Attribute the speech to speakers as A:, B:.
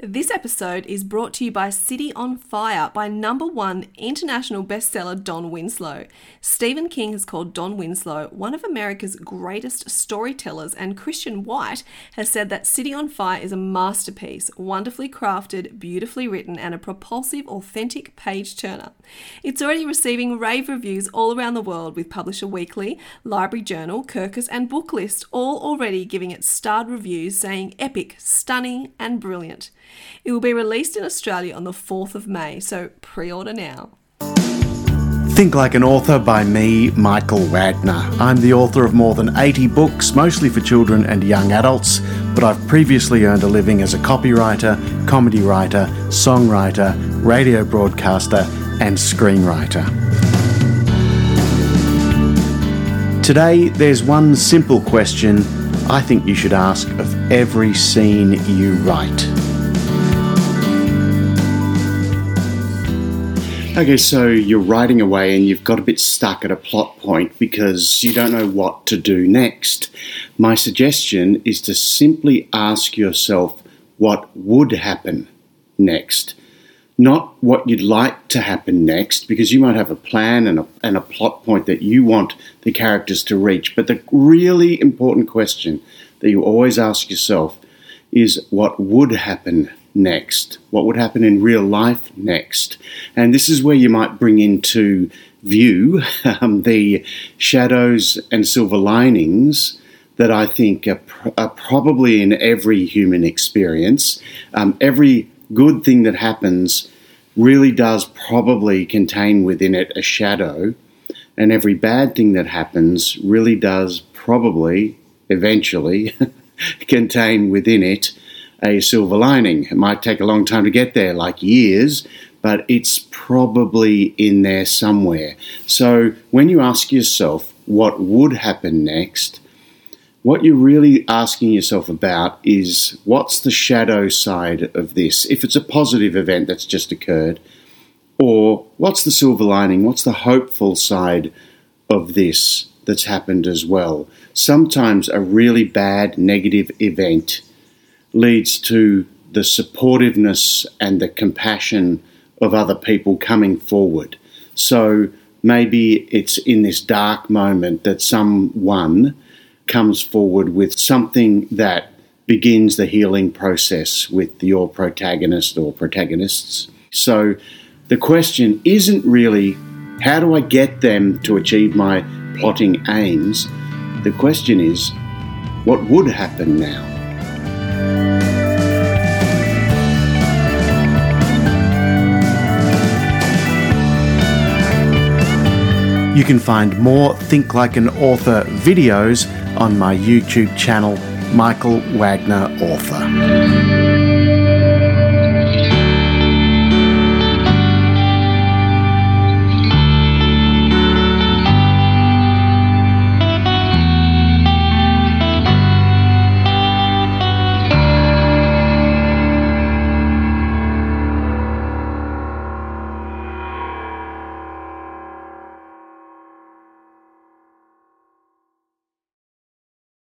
A: This episode is brought to you by City on Fire by number one international bestseller Don Winslow. Stephen King has called Don Winslow one of America's greatest storytellers, and Christian White has said that City on Fire is a masterpiece, wonderfully crafted, beautifully written, and a propulsive, authentic page turner. It's already receiving rave reviews all around the world, with Publisher Weekly, Library Journal, Kirkus, and Booklist all already giving it starred reviews saying epic, stunning, and brilliant. It will be released in Australia on the 4th of May, so pre order now.
B: Think Like an Author by me, Michael Wagner. I'm the author of more than 80 books, mostly for children and young adults, but I've previously earned a living as a copywriter, comedy writer, songwriter, radio broadcaster, and screenwriter. Today, there's one simple question I think you should ask of every scene you write. Okay, so you're writing away and you've got a bit stuck at a plot point because you don't know what to do next. My suggestion is to simply ask yourself what would happen next. Not what you'd like to happen next, because you might have a plan and a, and a plot point that you want the characters to reach. But the really important question that you always ask yourself is what would happen next? What would happen in real life next? And this is where you might bring into view um, the shadows and silver linings that I think are, pr- are probably in every human experience. Um, every good thing that happens really does probably contain within it a shadow, and every bad thing that happens really does probably eventually contain within it a silver lining. It might take a long time to get there, like years, but it's probably in there somewhere. So when you ask yourself what would happen next, what you're really asking yourself about is what's the shadow side of this? If it's a positive event that's just occurred, or what's the silver lining? What's the hopeful side of this that's happened as well? Sometimes a really bad negative event leads to the supportiveness and the compassion of other people coming forward. So maybe it's in this dark moment that someone comes forward with something that begins the healing process with your protagonist or protagonists. So the question isn't really how do I get them to achieve my plotting aims? The question is what would happen now? You can find more Think Like an Author videos on my YouTube channel, Michael Wagner Author.